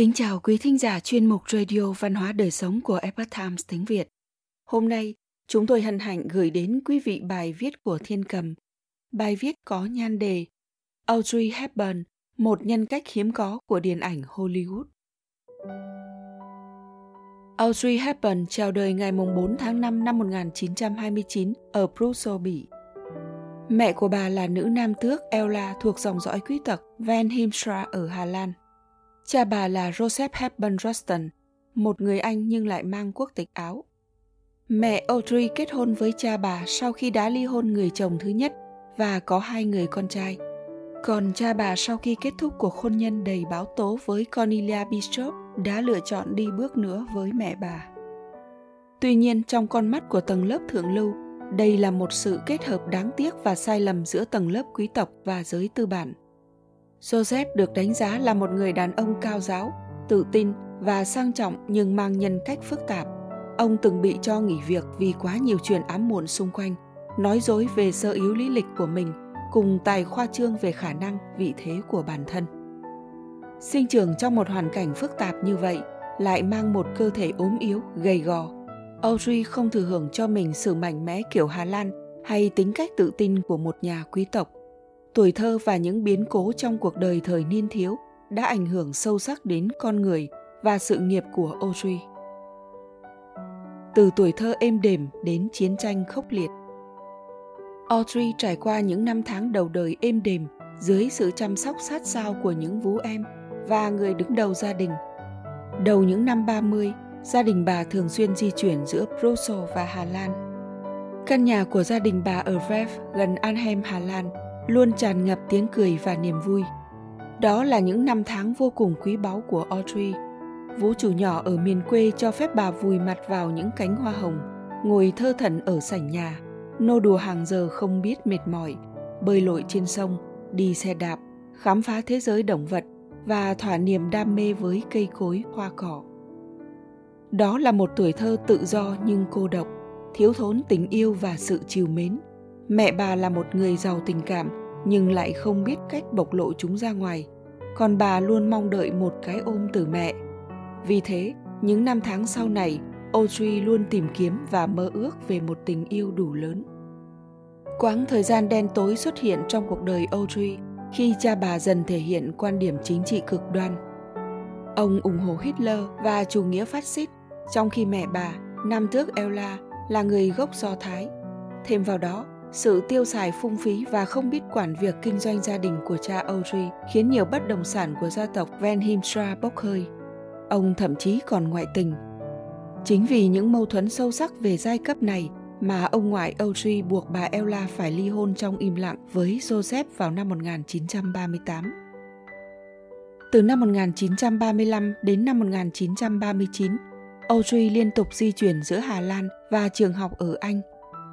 Kính chào quý thính giả chuyên mục Radio Văn hóa Đời Sống của Epoch Times tiếng Việt. Hôm nay, chúng tôi hân hạnh gửi đến quý vị bài viết của Thiên Cầm. Bài viết có nhan đề Audrey Hepburn, một nhân cách hiếm có của điện ảnh Hollywood. Audrey Hepburn chào đời ngày 4 tháng 5 năm 1929 ở Brussels, Bỉ. Mẹ của bà là nữ nam tước Ella thuộc dòng dõi quý tộc Van Himstra ở Hà Lan. Cha bà là Joseph Hepburn Ruston, một người Anh nhưng lại mang quốc tịch Áo. Mẹ Audrey kết hôn với cha bà sau khi đã ly hôn người chồng thứ nhất và có hai người con trai. Còn cha bà sau khi kết thúc cuộc hôn nhân đầy báo tố với Cornelia Bishop đã lựa chọn đi bước nữa với mẹ bà. Tuy nhiên trong con mắt của tầng lớp thượng lưu, đây là một sự kết hợp đáng tiếc và sai lầm giữa tầng lớp quý tộc và giới tư bản. Joseph được đánh giá là một người đàn ông cao giáo, tự tin và sang trọng nhưng mang nhân cách phức tạp. Ông từng bị cho nghỉ việc vì quá nhiều chuyện ám muộn xung quanh, nói dối về sơ yếu lý lịch của mình, cùng tài khoa trương về khả năng, vị thế của bản thân. Sinh trưởng trong một hoàn cảnh phức tạp như vậy, lại mang một cơ thể ốm yếu, gầy gò. Audrey không thừa hưởng cho mình sự mạnh mẽ kiểu Hà Lan hay tính cách tự tin của một nhà quý tộc tuổi thơ và những biến cố trong cuộc đời thời niên thiếu đã ảnh hưởng sâu sắc đến con người và sự nghiệp của Audrey. Từ tuổi thơ êm đềm đến chiến tranh khốc liệt, Audrey trải qua những năm tháng đầu đời êm đềm dưới sự chăm sóc sát sao của những vú em và người đứng đầu gia đình. Đầu những năm 30, gia đình bà thường xuyên di chuyển giữa Brussels và Hà Lan. Căn nhà của gia đình bà ở Vev gần Anhem, Hà Lan luôn tràn ngập tiếng cười và niềm vui. Đó là những năm tháng vô cùng quý báu của Audrey. Vũ chủ nhỏ ở miền quê cho phép bà vùi mặt vào những cánh hoa hồng, ngồi thơ thẩn ở sảnh nhà, nô đùa hàng giờ không biết mệt mỏi, bơi lội trên sông, đi xe đạp, khám phá thế giới động vật và thỏa niềm đam mê với cây cối hoa cỏ. Đó là một tuổi thơ tự do nhưng cô độc, thiếu thốn tình yêu và sự chiều mến – Mẹ bà là một người giàu tình cảm nhưng lại không biết cách bộc lộ chúng ra ngoài. Còn bà luôn mong đợi một cái ôm từ mẹ. Vì thế, những năm tháng sau này, Audrey luôn tìm kiếm và mơ ước về một tình yêu đủ lớn. Quãng thời gian đen tối xuất hiện trong cuộc đời Audrey khi cha bà dần thể hiện quan điểm chính trị cực đoan. Ông ủng hộ Hitler và chủ nghĩa phát xít, trong khi mẹ bà, Nam tước Ella, là người gốc Do Thái. Thêm vào đó, sự tiêu xài phung phí và không biết quản việc kinh doanh gia đình của cha Audrey khiến nhiều bất động sản của gia tộc Van Himstra bốc hơi. Ông thậm chí còn ngoại tình. Chính vì những mâu thuẫn sâu sắc về giai cấp này mà ông ngoại Audrey buộc bà Ella phải ly hôn trong im lặng với Joseph vào năm 1938. Từ năm 1935 đến năm 1939, Audrey liên tục di chuyển giữa Hà Lan và trường học ở Anh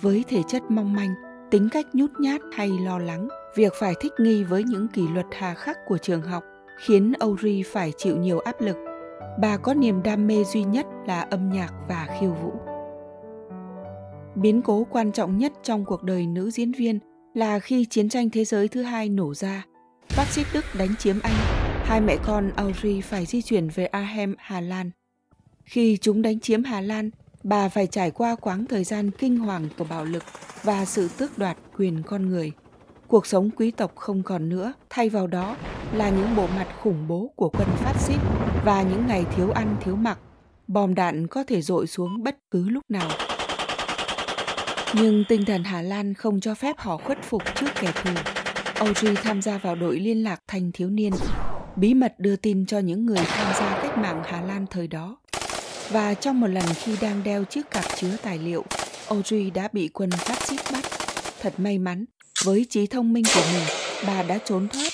với thể chất mong manh tính cách nhút nhát hay lo lắng việc phải thích nghi với những kỷ luật hà khắc của trường học khiến Audrey phải chịu nhiều áp lực. Bà có niềm đam mê duy nhất là âm nhạc và khiêu vũ. Biến cố quan trọng nhất trong cuộc đời nữ diễn viên là khi chiến tranh thế giới thứ hai nổ ra. Phát xít Đức đánh chiếm Anh, hai mẹ con Audrey phải di chuyển về Ahem, Hà Lan. Khi chúng đánh chiếm Hà Lan, bà phải trải qua quãng thời gian kinh hoàng của bạo lực và sự tước đoạt quyền con người. Cuộc sống quý tộc không còn nữa, thay vào đó là những bộ mặt khủng bố của quân phát xít và những ngày thiếu ăn thiếu mặc, bom đạn có thể dội xuống bất cứ lúc nào. Nhưng tinh thần Hà Lan không cho phép họ khuất phục trước kẻ thù. Audrey tham gia vào đội liên lạc thanh thiếu niên, bí mật đưa tin cho những người tham gia cách mạng Hà Lan thời đó. Và trong một lần khi đang đeo chiếc cặp chứa tài liệu, Audrey đã bị quân phát xít bắt. Thật may mắn, với trí thông minh của mình, bà đã trốn thoát.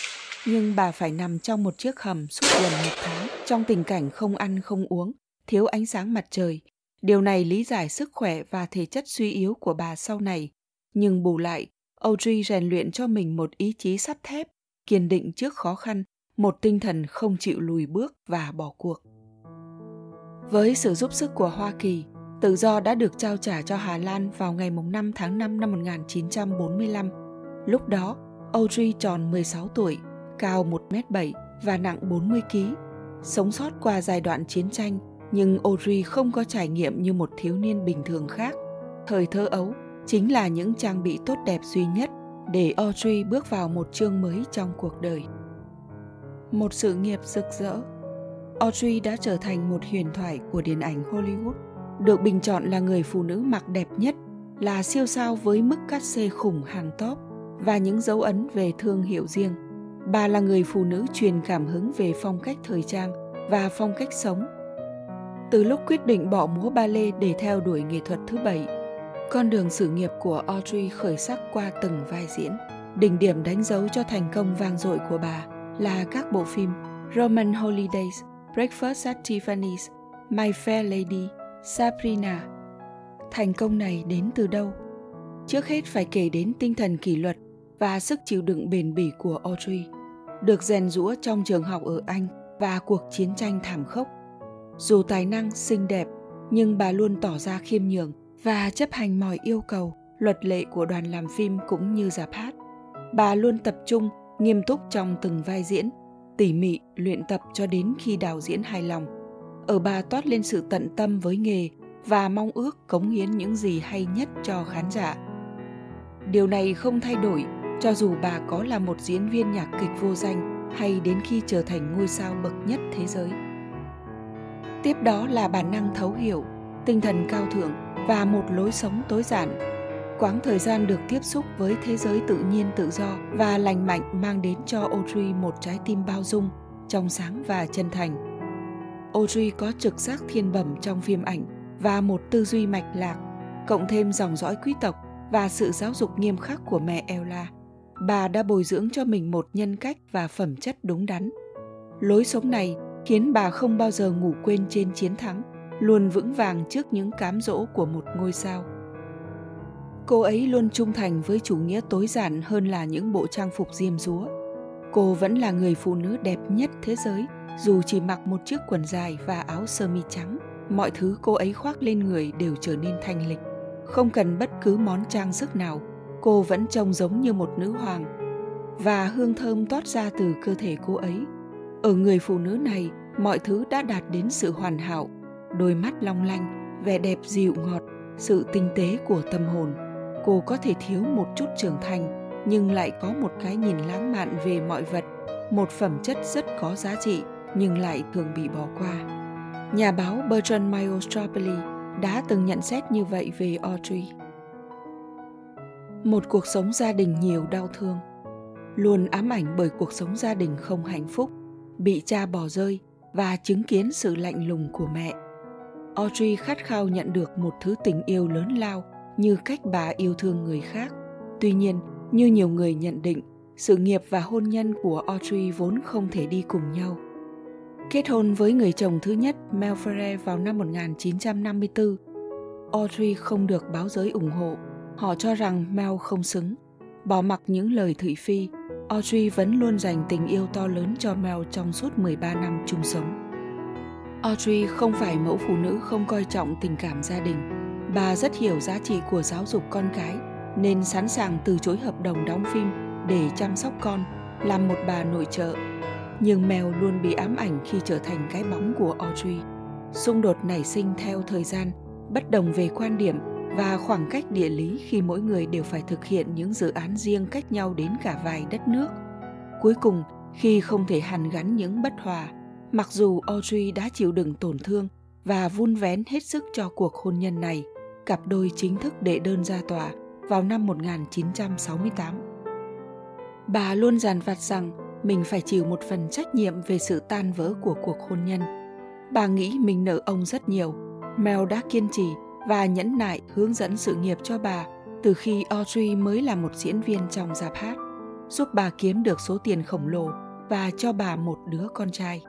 Nhưng bà phải nằm trong một chiếc hầm suốt gần một tháng, trong tình cảnh không ăn không uống, thiếu ánh sáng mặt trời. Điều này lý giải sức khỏe và thể chất suy yếu của bà sau này. Nhưng bù lại, Audrey rèn luyện cho mình một ý chí sắt thép, kiên định trước khó khăn, một tinh thần không chịu lùi bước và bỏ cuộc. Với sự giúp sức của Hoa Kỳ, tự do đã được trao trả cho Hà Lan vào ngày 5 tháng 5 năm 1945. Lúc đó, Audrey tròn 16 tuổi, cao 1m7 và nặng 40 kg. sống sót qua giai đoạn chiến tranh, nhưng Audrey không có trải nghiệm như một thiếu niên bình thường khác. Thời thơ ấu chính là những trang bị tốt đẹp duy nhất để Audrey bước vào một chương mới trong cuộc đời. Một sự nghiệp rực rỡ Audrey đã trở thành một huyền thoại của điện ảnh Hollywood, được bình chọn là người phụ nữ mặc đẹp nhất, là siêu sao với mức cắt xê khủng hàng top và những dấu ấn về thương hiệu riêng. Bà là người phụ nữ truyền cảm hứng về phong cách thời trang và phong cách sống. Từ lúc quyết định bỏ múa ba lê để theo đuổi nghệ thuật thứ bảy, con đường sự nghiệp của Audrey khởi sắc qua từng vai diễn. Đỉnh điểm đánh dấu cho thành công vang dội của bà là các bộ phim Roman Holidays, Breakfast at Tiffany's, My Fair Lady, Sabrina. Thành công này đến từ đâu? Trước hết phải kể đến tinh thần kỷ luật và sức chịu đựng bền bỉ của Audrey, được rèn rũa trong trường học ở Anh và cuộc chiến tranh thảm khốc. Dù tài năng xinh đẹp, nhưng bà luôn tỏ ra khiêm nhường và chấp hành mọi yêu cầu, luật lệ của đoàn làm phim cũng như giảp hát. Bà luôn tập trung, nghiêm túc trong từng vai diễn, tỉ mỉ luyện tập cho đến khi đạo diễn hài lòng. Ở bà toát lên sự tận tâm với nghề và mong ước cống hiến những gì hay nhất cho khán giả. Điều này không thay đổi cho dù bà có là một diễn viên nhạc kịch vô danh hay đến khi trở thành ngôi sao bậc nhất thế giới. Tiếp đó là bản năng thấu hiểu, tinh thần cao thượng và một lối sống tối giản. Quãng thời gian được tiếp xúc với thế giới tự nhiên tự do và lành mạnh mang đến cho Audrey một trái tim bao dung, trong sáng và chân thành. Audrey có trực giác thiên bẩm trong phim ảnh và một tư duy mạch lạc, cộng thêm dòng dõi quý tộc và sự giáo dục nghiêm khắc của mẹ Ella. Bà đã bồi dưỡng cho mình một nhân cách và phẩm chất đúng đắn. Lối sống này khiến bà không bao giờ ngủ quên trên chiến thắng, luôn vững vàng trước những cám dỗ của một ngôi sao. Cô ấy luôn trung thành với chủ nghĩa tối giản hơn là những bộ trang phục diêm dúa. Cô vẫn là người phụ nữ đẹp nhất thế giới, dù chỉ mặc một chiếc quần dài và áo sơ mi trắng. Mọi thứ cô ấy khoác lên người đều trở nên thanh lịch. Không cần bất cứ món trang sức nào, cô vẫn trông giống như một nữ hoàng. Và hương thơm toát ra từ cơ thể cô ấy. Ở người phụ nữ này, mọi thứ đã đạt đến sự hoàn hảo. Đôi mắt long lanh, vẻ đẹp dịu ngọt, sự tinh tế của tâm hồn cô có thể thiếu một chút trưởng thành, nhưng lại có một cái nhìn lãng mạn về mọi vật, một phẩm chất rất có giá trị, nhưng lại thường bị bỏ qua. Nhà báo bertrand mayo Tropoli đã từng nhận xét như vậy về audrey. Một cuộc sống gia đình nhiều đau thương. Luôn ám ảnh bởi cuộc sống gia đình không hạnh phúc, bị cha bỏ rơi và chứng kiến sự lạnh lùng của mẹ. Audrey khát khao nhận được một thứ tình yêu lớn lao như cách bà yêu thương người khác. Tuy nhiên, như nhiều người nhận định, sự nghiệp và hôn nhân của Audrey vốn không thể đi cùng nhau. Kết hôn với người chồng thứ nhất Mel Ferrer vào năm 1954, Audrey không được báo giới ủng hộ. Họ cho rằng Mel không xứng. Bỏ mặc những lời thị phi, Audrey vẫn luôn dành tình yêu to lớn cho Mel trong suốt 13 năm chung sống. Audrey không phải mẫu phụ nữ không coi trọng tình cảm gia đình Bà rất hiểu giá trị của giáo dục con cái nên sẵn sàng từ chối hợp đồng đóng phim để chăm sóc con, làm một bà nội trợ. Nhưng mèo luôn bị ám ảnh khi trở thành cái bóng của Audrey. Xung đột nảy sinh theo thời gian, bất đồng về quan điểm và khoảng cách địa lý khi mỗi người đều phải thực hiện những dự án riêng cách nhau đến cả vài đất nước. Cuối cùng, khi không thể hàn gắn những bất hòa, mặc dù Audrey đã chịu đựng tổn thương và vun vén hết sức cho cuộc hôn nhân này, cặp đôi chính thức đệ đơn ra tòa vào năm 1968. Bà luôn dàn vặt rằng mình phải chịu một phần trách nhiệm về sự tan vỡ của cuộc hôn nhân. Bà nghĩ mình nợ ông rất nhiều. Mel đã kiên trì và nhẫn nại hướng dẫn sự nghiệp cho bà từ khi Audrey mới là một diễn viên trong dạp hát, giúp bà kiếm được số tiền khổng lồ và cho bà một đứa con trai.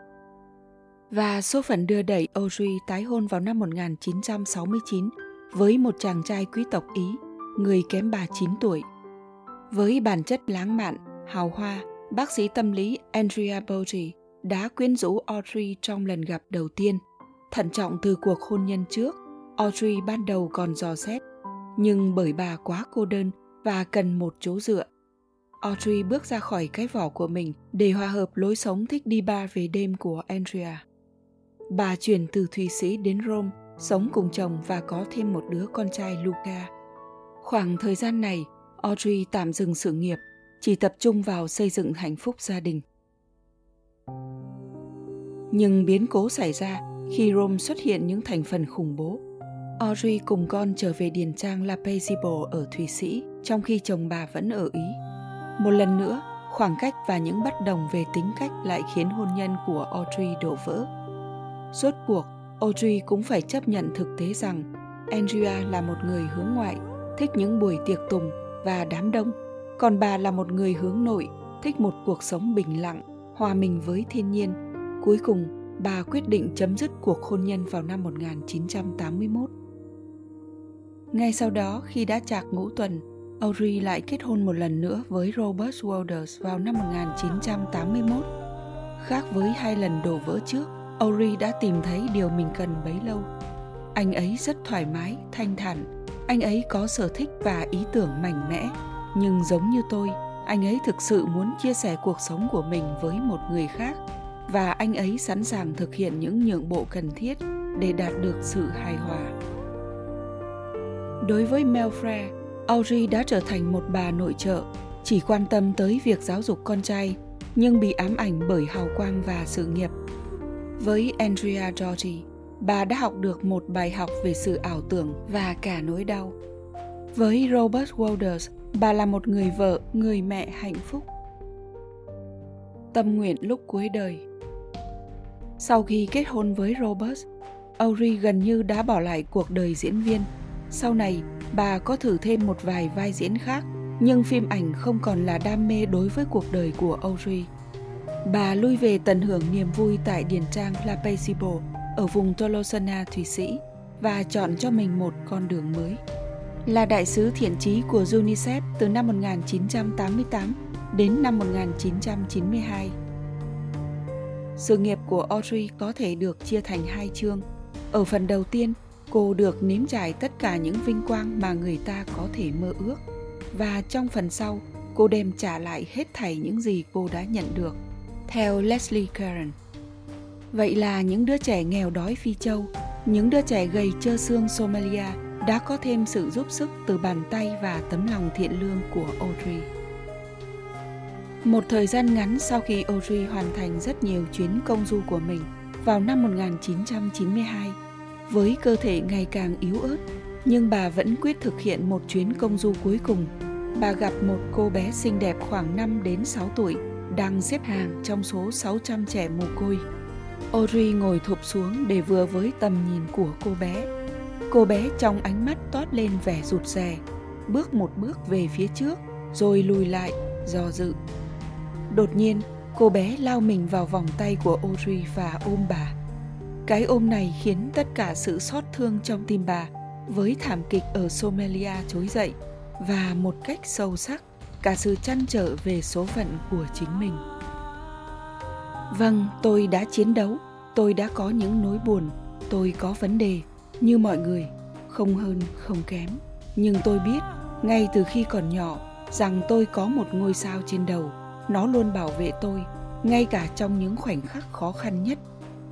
Và số phận đưa đẩy Audrey tái hôn vào năm 1969 với một chàng trai quý tộc Ý, người kém bà 9 tuổi. Với bản chất lãng mạn, hào hoa, bác sĩ tâm lý Andrea Bogie đã quyến rũ Audrey trong lần gặp đầu tiên. Thận trọng từ cuộc hôn nhân trước, Audrey ban đầu còn dò xét, nhưng bởi bà quá cô đơn và cần một chỗ dựa. Audrey bước ra khỏi cái vỏ của mình để hòa hợp lối sống thích đi bar về đêm của Andrea. Bà chuyển từ Thụy Sĩ đến Rome, sống cùng chồng và có thêm một đứa con trai Luca. Khoảng thời gian này, Audrey tạm dừng sự nghiệp, chỉ tập trung vào xây dựng hạnh phúc gia đình. Nhưng biến cố xảy ra khi Rome xuất hiện những thành phần khủng bố. Audrey cùng con trở về điền trang La Paisible ở Thụy Sĩ, trong khi chồng bà vẫn ở Ý. Một lần nữa, khoảng cách và những bất đồng về tính cách lại khiến hôn nhân của Audrey đổ vỡ. Rốt cuộc, Audrey cũng phải chấp nhận thực tế rằng Andrea là một người hướng ngoại, thích những buổi tiệc tùng và đám đông, còn bà là một người hướng nội, thích một cuộc sống bình lặng, hòa mình với thiên nhiên. Cuối cùng, bà quyết định chấm dứt cuộc hôn nhân vào năm 1981. Ngay sau đó, khi đã chạc ngũ tuần, Audrey lại kết hôn một lần nữa với Robert Walters vào năm 1981. Khác với hai lần đổ vỡ trước, Ori đã tìm thấy điều mình cần bấy lâu. Anh ấy rất thoải mái, thanh thản. Anh ấy có sở thích và ý tưởng mạnh mẽ. Nhưng giống như tôi, anh ấy thực sự muốn chia sẻ cuộc sống của mình với một người khác và anh ấy sẵn sàng thực hiện những nhượng bộ cần thiết để đạt được sự hài hòa. Đối với Melfre, Frere, Audrey đã trở thành một bà nội trợ, chỉ quan tâm tới việc giáo dục con trai, nhưng bị ám ảnh bởi hào quang và sự nghiệp. Với Andrea Doherty, bà đã học được một bài học về sự ảo tưởng và cả nỗi đau. Với Robert Walters, bà là một người vợ, người mẹ hạnh phúc. Tâm nguyện lúc cuối đời Sau khi kết hôn với Robert, Audrey gần như đã bỏ lại cuộc đời diễn viên. Sau này, bà có thử thêm một vài vai diễn khác, nhưng phim ảnh không còn là đam mê đối với cuộc đời của Audrey. Bà lui về tận hưởng niềm vui tại điền trang La Paisible ở vùng Tolosana, Thụy Sĩ và chọn cho mình một con đường mới. Là đại sứ thiện trí của UNICEF từ năm 1988 đến năm 1992. Sự nghiệp của Audrey có thể được chia thành hai chương. Ở phần đầu tiên, cô được nếm trải tất cả những vinh quang mà người ta có thể mơ ước. Và trong phần sau, cô đem trả lại hết thảy những gì cô đã nhận được theo Leslie Curran. Vậy là những đứa trẻ nghèo đói Phi Châu, những đứa trẻ gầy trơ xương Somalia đã có thêm sự giúp sức từ bàn tay và tấm lòng thiện lương của Audrey. Một thời gian ngắn sau khi Audrey hoàn thành rất nhiều chuyến công du của mình vào năm 1992, với cơ thể ngày càng yếu ớt, nhưng bà vẫn quyết thực hiện một chuyến công du cuối cùng. Bà gặp một cô bé xinh đẹp khoảng 5 đến 6 tuổi đang xếp hàng trong số 600 trẻ mồ côi. Ori ngồi thụp xuống để vừa với tầm nhìn của cô bé. Cô bé trong ánh mắt toát lên vẻ rụt rè, bước một bước về phía trước, rồi lùi lại, do dự. Đột nhiên, cô bé lao mình vào vòng tay của Ori và ôm bà. Cái ôm này khiến tất cả sự xót thương trong tim bà với thảm kịch ở Somalia trỗi dậy và một cách sâu sắc cả sự chăn trở về số phận của chính mình. Vâng tôi đã chiến đấu, tôi đã có những nỗi buồn, tôi có vấn đề, như mọi người, không hơn, không kém. Nhưng tôi biết, ngay từ khi còn nhỏ, rằng tôi có một ngôi sao trên đầu. Nó luôn bảo vệ tôi, ngay cả trong những khoảnh khắc khó khăn nhất.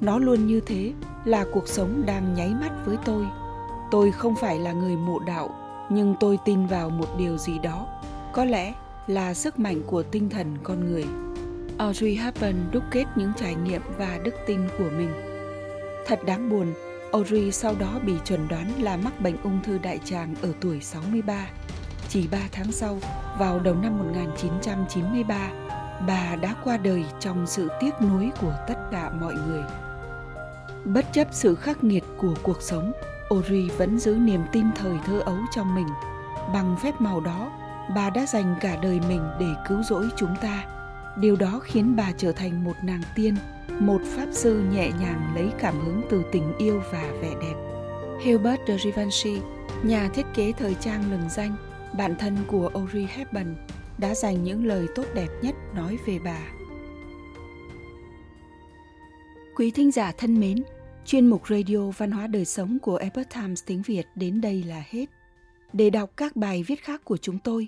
Nó luôn như thế, là cuộc sống đang nháy mắt với tôi. Tôi không phải là người mộ đạo, nhưng tôi tin vào một điều gì đó có lẽ là sức mạnh của tinh thần con người. Audrey Hepburn đúc kết những trải nghiệm và đức tin của mình. Thật đáng buồn, Audrey sau đó bị chuẩn đoán là mắc bệnh ung thư đại tràng ở tuổi 63. Chỉ 3 tháng sau, vào đầu năm 1993, bà đã qua đời trong sự tiếc nuối của tất cả mọi người. Bất chấp sự khắc nghiệt của cuộc sống, Audrey vẫn giữ niềm tin thời thơ ấu trong mình. Bằng phép màu đó, bà đã dành cả đời mình để cứu rỗi chúng ta điều đó khiến bà trở thành một nàng tiên một pháp sư nhẹ nhàng lấy cảm hứng từ tình yêu và vẻ đẹp Hilbert de Givenchy, nhà thiết kế thời trang lừng danh, bạn thân của Audrey Hepburn, đã dành những lời tốt đẹp nhất nói về bà. Quý thính giả thân mến, chuyên mục Radio Văn hóa Đời Sống của Epoch Times tiếng Việt đến đây là hết. Để đọc các bài viết khác của chúng tôi,